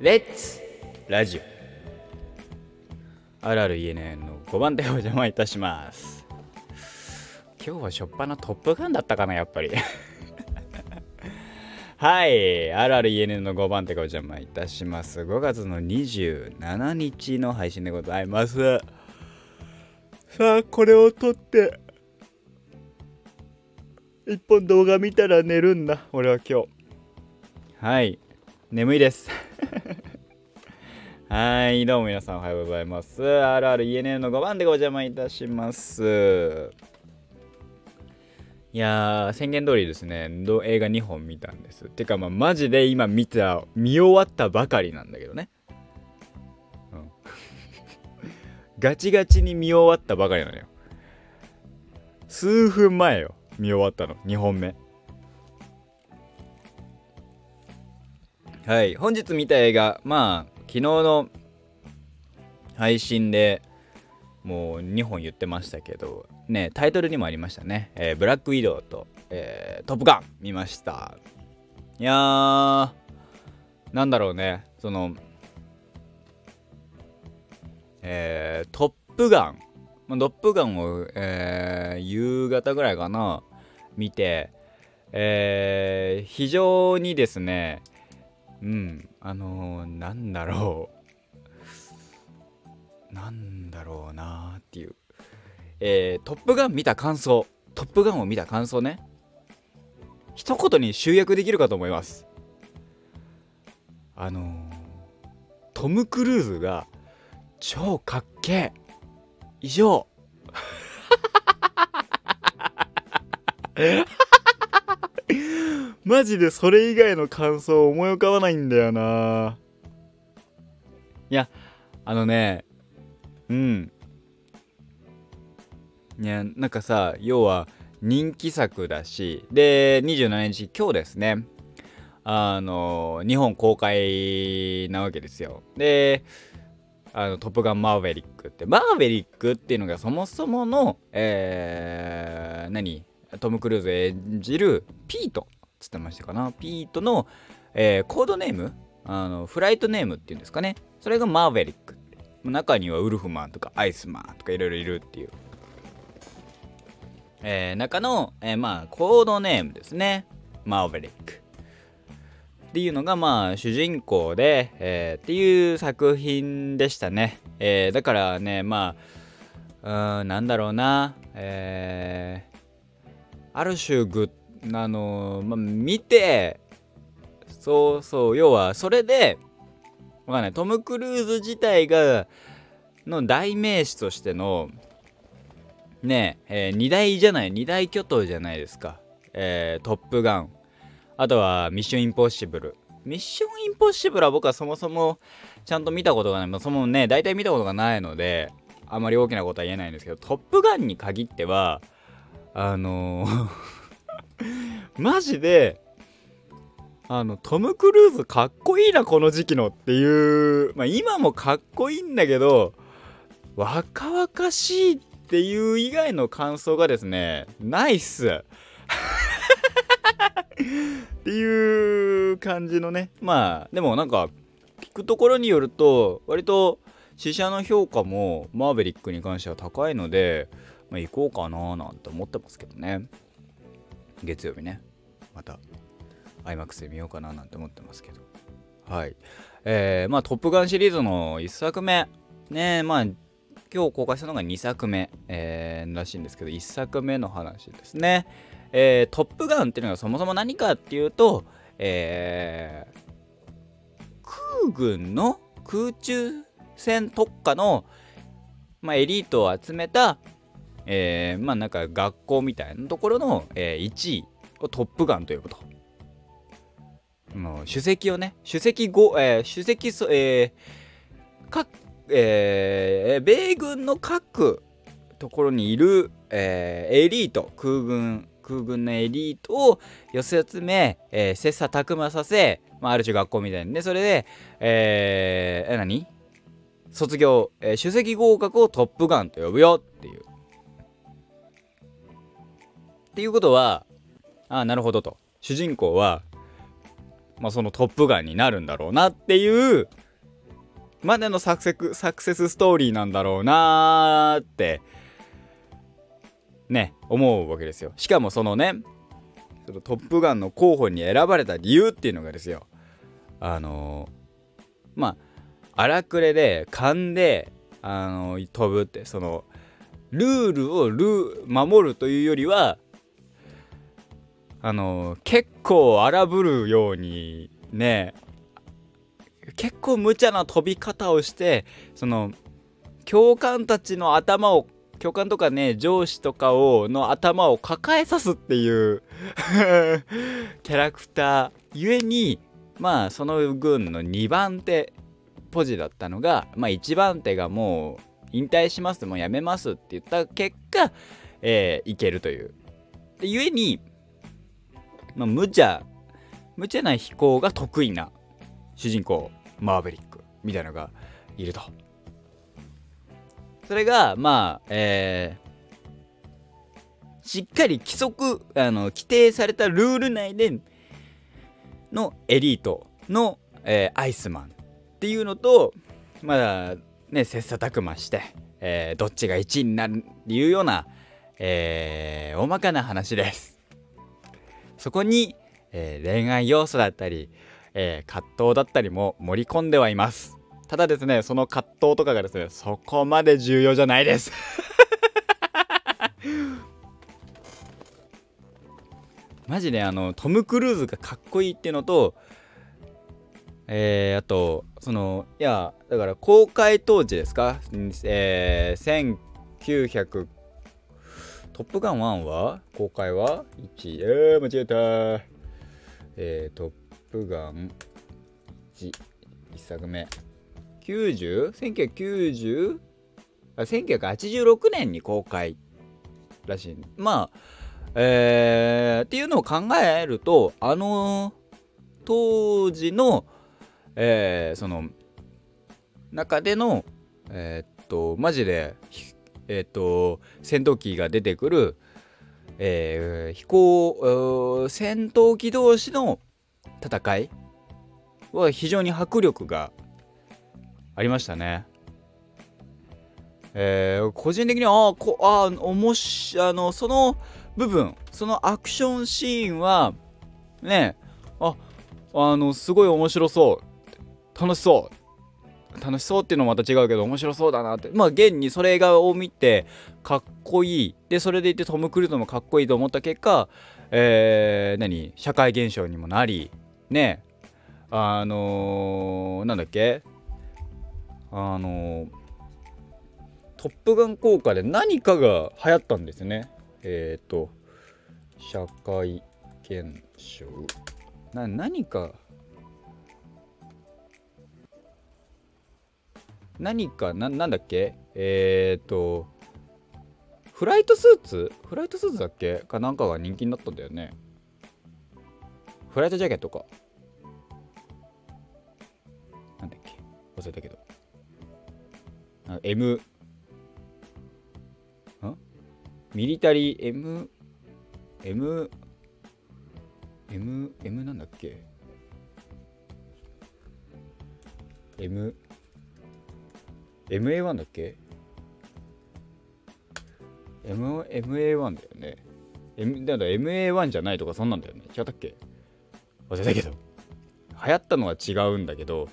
レッツラジオ。RRENN の5番でお邪魔いたします。今日はしょっぱなトップガンだったかなやっぱり。はい。RRENN の5番手がお邪魔いたします。5月の27日の配信でございます。さあこれを撮って一本動画見たら寝るんだ俺は今日。はい。眠いです。はいどうも皆さんおはようございます。RRENN の5番でお邪魔いたします。いやー宣言通りですね映画2本見たんです。てかまあマジで今見た見終わったばかりなんだけどね、うん、ガチガチに見終わったばかりなのよ。数分前よ見終わったの2本目。はい。本日見た映画まあ昨日の配信でもう2本言ってましたけどねタイトルにもありましたね、えー、ブラックウィドウと、えー、トップガン見ました。いやーなんだろうね。そのえー、トップガントップガンを、えー、夕方ぐらいかな見て、えー、非常にですねうん。あのー、なんだろう。なんだろうなっていう。えー、トップガン見た感想。トップガンを見た感想ね。一言に集約できるかと思います。あのー、トム・クルーズが超かっけえ。以上。マジでそれ以外の感想思い浮かばないんだよな。いやあのねうん。いやなんかさ要は人気作だしで27日今日ですね。あの日本公開なわけですよ。であのトップガンマーヴェリックって。マーヴェリックっていうのがそもそものえー、何？トム・クルーズ演じるピート。つってましたかな。ピートの、えー、コードネームあのフライトネームっていうんですかね。それがマーヴェリック中にはウルフマンとかアイスマンとかいろいろいるっていう、えー、中の、えー、まあコードネームですね。マーヴェリック。っていうのがまあ主人公で、えー、っていう作品でしたね、えー、だからねまあうんなんだろうな。えー、ある種グッあのまあ、見てそうそう要はそれでわかんない。トム・クルーズ自体がの代名詞としてのねえー、2大じゃない2大巨頭じゃないですか、えー、トップガン。あとはミッションインポッシブル。ミッションインポッシブルは僕はそもそもちゃんと見たことがない、まあ、そのね大体見たことがないのであまり大きなことは言えないんですけどトップガンに限ってはあのーマジであのトム・クルーズかっこいいなこの時期のっていうまあ今もかっこいいんだけど若々しいっていう以外の感想がですねないっすっていう感じのね。まあでもなんか聞くところによると割と死者の評価もマーヴェリックに関しては高いので、まあ、行こうかななんて思ってますけどね。月曜日ね。また IMAX で見ようかななんて思ってますけど。はい。えー、まあ「トップガン」シリーズの1作目。ねまあ今日公開したのが2作目、えー、らしいんですけど1作目の話ですね。えー、トップガンっていうのがそもそも何かっていうと、えー、空軍の空中戦特化の、まあ、エリートを集めた、えー、まあなんか学校みたいなところの、えー、1位をトップガンと呼ぶと。もう首席をね、首席5、えー、首席、えー、各、えー、米軍の各ところにいる、えー、エリート、空軍、空軍のエリートを寄せ集め、えー、切磋琢磨させ、まあ、ある種学校みたいにね、それで、えー、何？卒業、えー、首席合格をトップガンと呼ぶよっていう。っていうことは、ああ、なるほどと。主人公は、まあ、そのトップガンになるんだろうなっていうまでのサクセサクセスストーリーなんだろうなーってね思うわけですよしかもそのねそのトップガンの候補に選ばれた理由っていうのがですよあのー、まあ荒くれで勘で、あのー、飛ぶってそのルールをル守るというよりはあの、結構荒ぶるようにね結構無茶な飛び方をしてその教官たちの頭を教官とかね上司とかをの頭を抱えさすっていう キャラクターゆえにまあその軍の2番手ポジだったのがまあ1番手がもう引退しますもうやめますって言った結果、えー、いけるという。ゆえに、まあ、無茶無茶な飛行が得意な主人公マーベリックみたいなのがいると。それがまあえー、しっかり規則あの規定されたルール内でのエリートの、えー、アイスマンっていうのとまだね切磋琢磨して、えー、どっちが1位になるっていうような、えー、大まかな話です。そこに、え恋愛要素だったり、え葛藤だったりも盛り込んではいます。ただですねその葛藤とかがですねそこまで重要じゃないです。マジであのトム・クルーズがかっこいいっていうのとえー、あとそのいやだから公開当時ですか？えー、1900トップガン1は公開は ?1 えー、間違えたえー、トップガン1 1作目 90?1990? あ1986年に公開らしいまあえー、っていうのを考えるとあの当時の、えー、その中でのえー、っとマジでえー、と戦闘機が出てくる、えー、飛行戦闘機同士の戦いは非常に迫力がありましたね。えー、個人的にはあこあおもしあのその部分そのアクションシーンはねああのすごい面白そう楽しそう楽しそうっていうのもまた違うけど面白そうだなって。まあ現にそれがを見てかっこいい。でそれでいてトム・クルーズもかっこいいと思った結果えー、何？社会現象にもなりね。あのー、なんだっけ？あのトップガン効果で何かが流行ったんですね。えっ、ー、と、社会現象。な、何か、何か、な、なんだっけ？えっ、と、フライトスーツ？フライトスーツだっけ？かなんかが人気になったんだよね。フライトジャケットか。なんだっけ？忘れたけど。M んミリタリー M M M M なんだっけ？M MA1 だっけ？M MA1 だよね。M だから MA1 じゃないとかそんなんだよね。違ったっけ？忘れたけど。流行ったのは違うんだけど、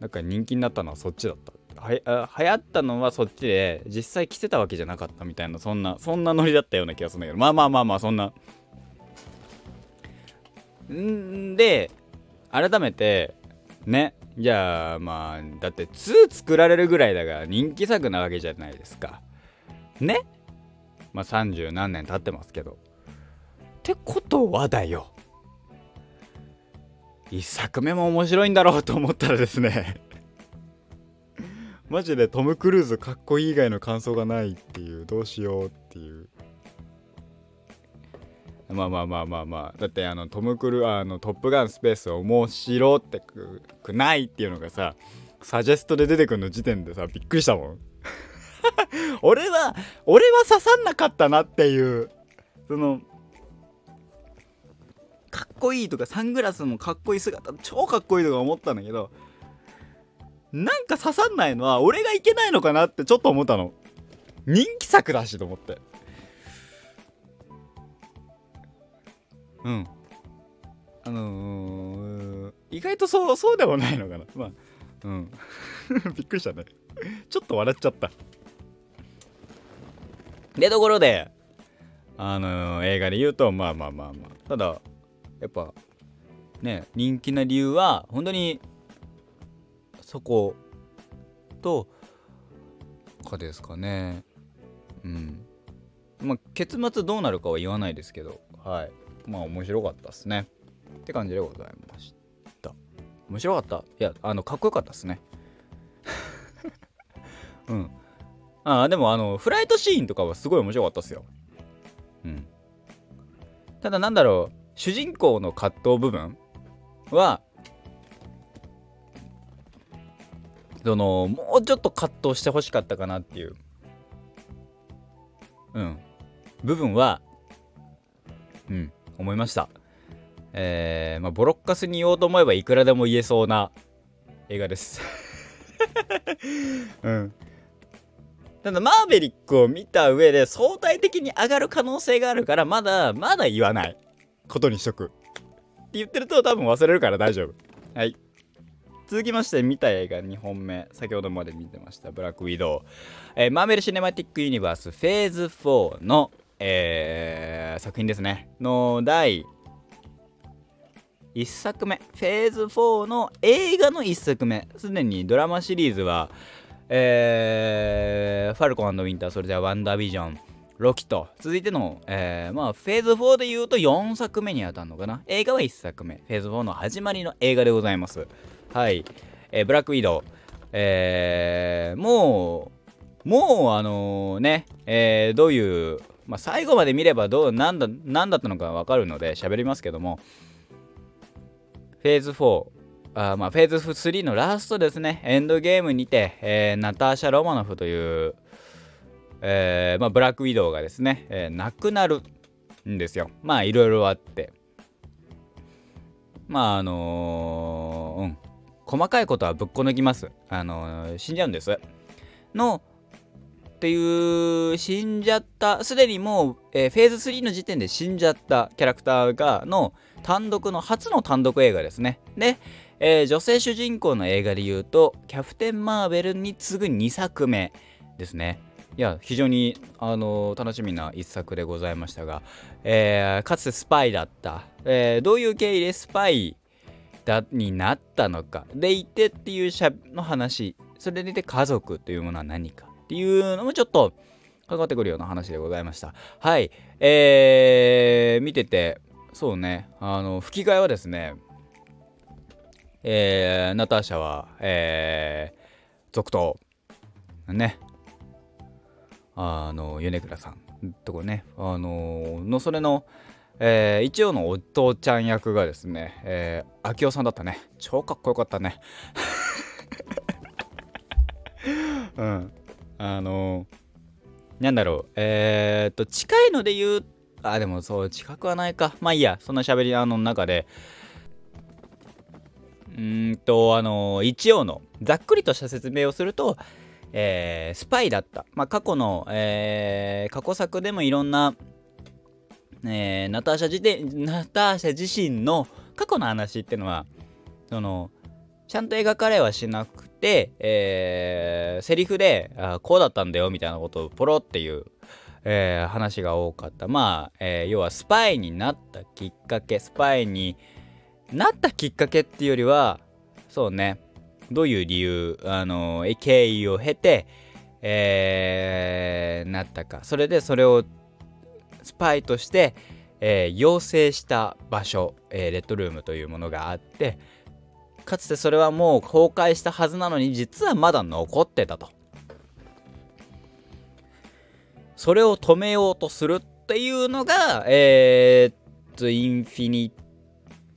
なんか人気になったのはそっちだった。は流行ったのはそっちで実際着てたわけじゃなかったみたいなそんなそんなノリだったような気がするんだけどまあまあまあまあそんなんで改めてねじゃあまあだって2作られるぐらいだから人気作なわけじゃないですか。ね？まあ30何年経ってますけど。ってことはだよ。1作目も面白いんだろうと思ったらですね。マジでトム・クルーズかっこいい以外の感想がないっていう。どうしようっていう。まあまあまあまあまあ。だってあのトム・クルあのトップガンスペース面白ってくないっていうのがさサジェストで出てくるの時点でさびっくりしたもん俺は俺は刺さんなかったなっていうそのかっこいいとかサングラスもかっこいい姿超かっこいいとか思ったんだけどなんか刺さんないのは俺がいけないのかなってちょっと思ったの人気作だしと思ってうん。あのー、意外とそうそうでもないのかな。まあうん。びっくりしたね。ちょっと笑っちゃった。でところであのー、映画で言うとまあまあまあまあ。ただやっぱね人気な理由は本当にそことかですかね。うん。まあ結末どうなるかは言わないですけどはい。まあ面白かったっすね。って感じでございました。面白かった？いやあのかっこよかったっすね。うん。あでもあのフライトシーンとかはすごい面白かったっすよ。うん。ただなんだろう主人公の葛藤部分はそのもうちょっと葛藤してほしかったかなっていう。うん。部分はうん思いました。えー、まあボロッカスに言おうと思えばいくらでも言えそうな映画です。うん。ただマーベリックを見た上で相対的に上がる可能性があるからまだまだ言わないことにしとく。って言ってると多分忘れるから大丈夫。はい。続きまして見た映画2本目。先ほどまで見てましたブラックウィドウ、えー、マーベル・シネマティック・ユニバースフェーズ4の、えー、作品ですね。の第1作目。フェーズ4の映画の1作目。すでにドラマシリーズはえー、ファルコンウィンターそれではワンダービジョンロキと。続いての、えー、まあフェーズ4で言うと4作目に当たるのかな？映画は1作目。フェーズ4の始まりの映画でございます。はい、えー、ブラックウィドウ、えー、もう、もう、あの、ね、えー、どういう、まあ、最後まで見ればどう、なんだ、なんだったのかわかるので喋りますけども、フェーズ4、あまあ、フェーズ3のラストですね、エンドゲームにて、えー、ナターシャ・ロマノフという、えーまあ、ブラックウィドウがですね、えー、亡くなるんですよ。まあいろいろあって。まああのー、うん。細かいことはぶっこ抜きます。あのー、死んじゃうんです。の、っていう死んじゃったすでにもう、えー、フェーズ3の時点で死んじゃったキャラクターがの単独の初の単独映画ですね。で、えー、女性主人公の映画で言うとキャプテン・マーベルに次ぐ2作目ですね。いや非常にあの楽しみな一作でございましたが、えー、かつてスパイだった、えー、どういう経緯でスパイだになったのか。でいてっていうしゃの話。それでいて家族というものは何か。っていうのもちょっとかかってくるような話でございました。はい。えー、見ててそうね。あの吹き替えはですねえー、ナターシャはえー、続投ねあの米倉さんとこねあののそれのえー、一応のお父ちゃん役がですね、えー、秋夫さんだったね。超かっこよかったね。うん。あの、なんだろうえー、っと近いので言うあでもそう近くはないかまあいいやそんな喋りあの中でうんとあの、一応のざっくりとした説明をするとえー、スパイだった。まあ、過去の、えー、過去作でもいろんな、えー、ナターシャ自体ナターシャ自身の過去の話っていうのは、その、ちゃんと描かれはしなくて、えー、セリフであ、こうだったんだよみたいなことをポロっていう、えー、話が多かった。まあ、えー、要はスパイになったきっかけ、スパイになったきっかけっていうよりは、そうね、どういう理由、あの経緯を経て、えー、なったかそれでそれをスパイとして、えー、養成した場所、えー、レッドルームというものがあってかつてそれはもう崩壊したはずなのに実はまだ残ってたとそれを止めようとするっていうのがえー、っとインフィニ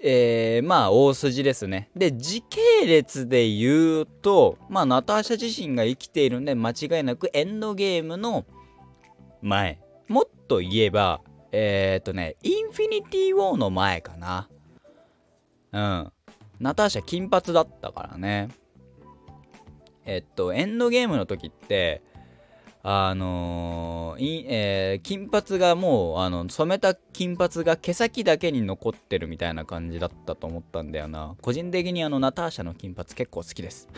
えー、まあ大筋ですね。で時系列で言うとまあナターシャ自身が生きているんで間違いなくエンドゲームの前もっと言えばえー、っとねインフィニティ・ウォーの前かな。うんナターシャ金髪だったからね。えっとエンドゲームの時ってあのーえー、金髪がもうあの染めた金髪が毛先だけに残ってるみたいな感じだったと思ったんだよな。個人的にあのナターシャの金髪結構好きです。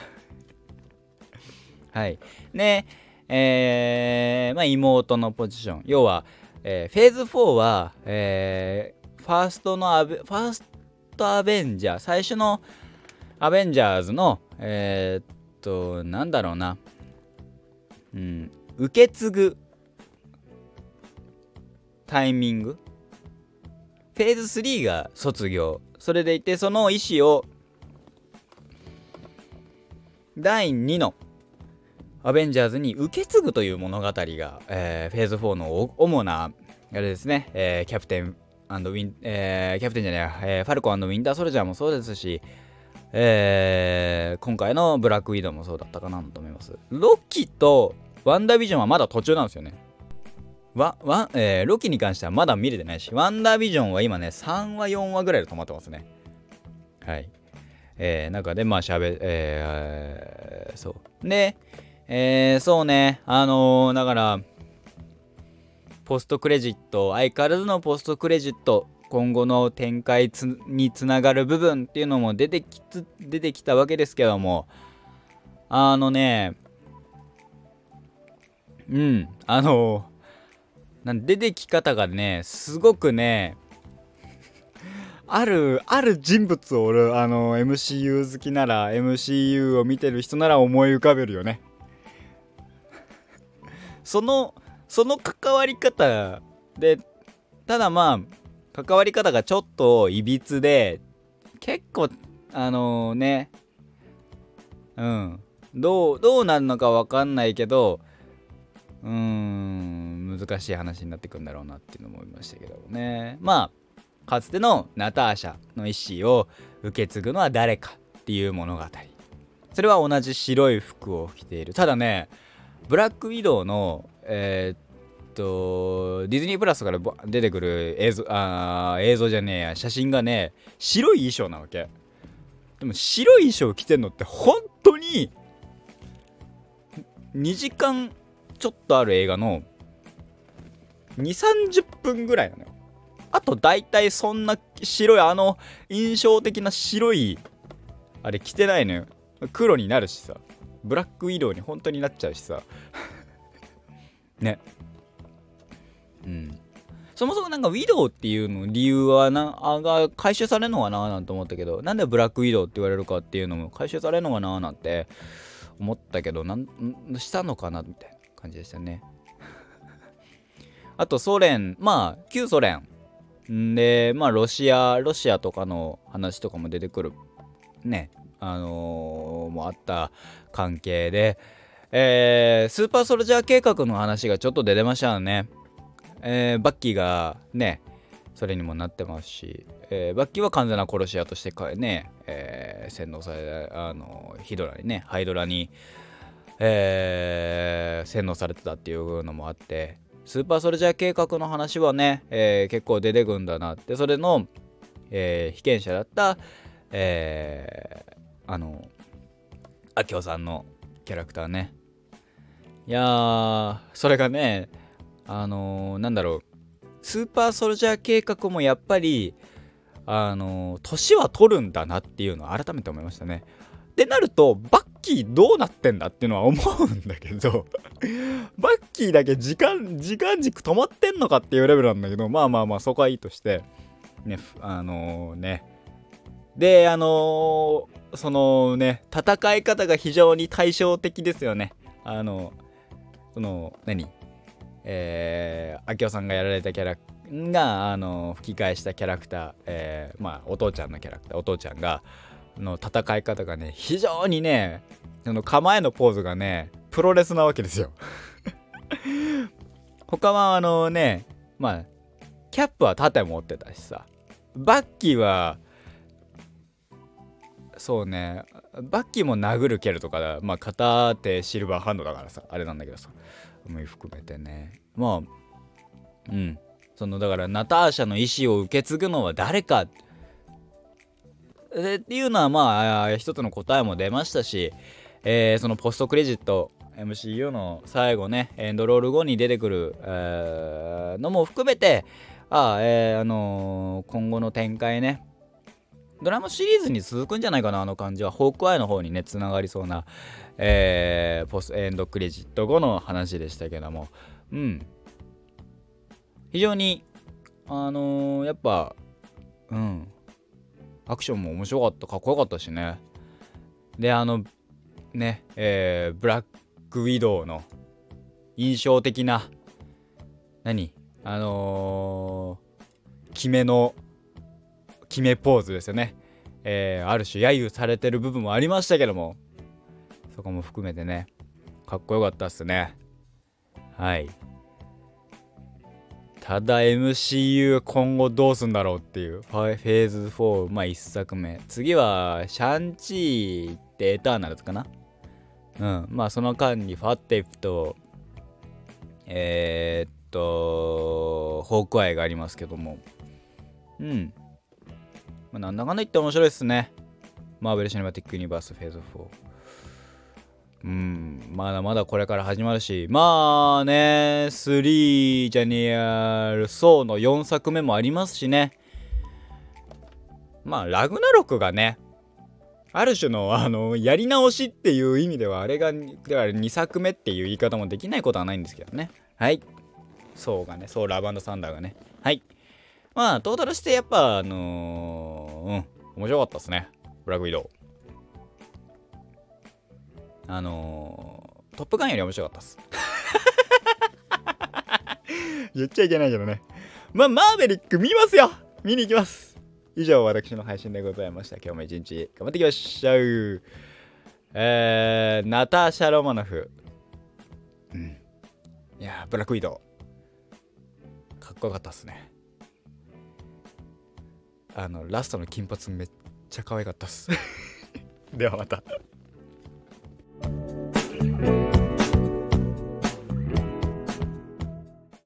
はい。でえー、まあ妹のポジション。要は、えー、フェーズ4は、えー、ファーストのアベファーストアベンジャー。最初のアベンジャーズのえー、っとなんだろうな。うん。受け継ぐタイミング。フェーズ3が卒業。それでいてその意思を第2のアベンジャーズに受け継ぐという物語が、えー、フェーズ4の主なあれですね、えー、キャプテンウィン、えー、キャプテンじゃない、え、ファルコンウィンターソルジャーもそうですし、えー、今回のブラックウィドウもそうだったかなと思います。ロッキとワンダービジョンはまだ途中なんですよね。わ、わ、えー、ロキに関してはまだ見れてないし、ワンダービジョンは今ね、3話、4話ぐらいで止まってますね。はい。えー、中で、まあ、しゃべ、えー、そう。で、えー、そうね、あのー、だから、ポストクレジット、相変わらずのポストクレジット、今後の展開につながる部分っていうのも出てきつ出てきたわけですけども、あのね、うん、あのなん出てき方がね、すごくね、ある、ある人物を俺、あの、MCU 好きなら、MCU を見てる人なら思い浮かべるよね。その、その関わり方で、ただまあ、関わり方がちょっといびつで、結構、あのー、ね、うん、どう、どうなるのかわかんないけど、うーん難しい話になってくんだろうなっていうのも思いましたけどね。まあかつてのナターシャの意思を受け継ぐのは誰かっていう物語。それは同じ白い服を着ている。ただねブラックウィドウのえー、っとディズニープラスから出てくる映像あ映像じゃねえや写真がね白い衣装なわけ。でも白い衣装着てんのって本当に2時間ちょっとある映画の2 3 0分ぐらいなのよ。あと大体そんな白いあの印象的な白いあれ着てないのよ。黒になるしさ。ブラックウィドウに本当になっちゃうしさ。ね。うん。そもそもなんかウィドウっていうの理由はなあが回収されるのかななんて思ったけどなんでブラックウィドウって言われるかっていうのも回収されるのかななんて思ったけどなんしたのかなみたいな感じでしたね。あとソ連まあ旧ソ連。でまあロシアロシアとかの話とかも出てくる。ね。あのー、もあった関係でえー、スーパーソルジャー計画の話がちょっと出てましたよね、えー、バッキーがねそれにもなってますし、えー、バッキーは完全な殺し屋としてね、えー、洗脳されあのヒドラにねハイドラにえー、洗脳されてたっていうのもあってスーパーソルジャー計画の話はね、えー、結構出てくんだなって。それの、えー、被験者だった、えー、あの明夫さんのキャラクターね。いやーそれがねあのー、なんだろうスーパーソルジャー計画もやっぱりあの年は取るんだなっていうのを改めて思いましたね。ってなるとバッキーどうなってんだっていうのは思うんだけど バッキーだけ時間時間軸止まってんのかっていうレベルなんだけどまあまあまあそこはいいとしてねあのー、ね。であのー、そのね戦い方が非常に対照的ですよね。あのその何？えー、明夫さんがやられたキャラがあの吹き返したキャラクター、えー、まあお父ちゃんのキャラクターお父ちゃんがの戦い方がね非常にねその構えのポーズがねプロレスなわけですよ。他はあのねまあキャップは盾持ってたしさ。バッキーはそうね。バッキーも殴る蹴るとかだ。まあ片手シルバーハンドだからさ。あれなんだけどさ。含めてね。まあうん。そのだからナターシャの意思を受け継ぐのは誰か。でっていうのはまあ一つの答えも出ましたし、えー、そのポストクレジット MCU の最後ね。エンドロール後に出てくる、えー、のも含めて。あ、えー、あのー、今後の展開ね。ドラマシリーズに続くんじゃないかなあの感じは。ホークアイの方にねつながりそうな、えー、ポスエンドクレジット後の話でしたけども。うん。非常にあのー、やっぱうん。アクションも面白かったかっこよかったしね。であのねえー、ブラックウィドウの印象的な何？あのー、決めの決めポーズですよね、えー、ある種揶揄されてる部分もありましたけども。そこも含めてね。かっこよかったっすね。はい。ただ MCU 今後どうすんだろうっていう。フェーズ4まあ1作目。次はシャンチーってエターナルズかな。うん。まあその間にファッテイプとえー、っとホークアイがありますけども。うん。まあ、なんだかんだ言って面白いっすね。マーベル・シネマティック・ユニバースフェーズ4うんまだまだこれから始まるし。まあね3ジャニアル・ソーの4作目もありますしね。まあラグナロクがねある種のあのやり直しっていう意味ではあれがだから2作目っていう言い方もできないことはないんですけどね。はい。そうがねそうラブサンダーがね。はい。まあトータルしてやっぱあのー、うん面白かったっすね。ブラックウィドウ。あのー、トップガンより面白かったっす。言っちゃいけないけどね。まあマーベリック見ますよ。見に行きます。以上私の配信でございました。今日も一日頑張っていきましょう。えー、ナターシャ・ロマノフ。うん。いやブラックウィドウ。かっこよかったっすね。あのラストの金髪めっちゃ可愛かったっす。ではまた。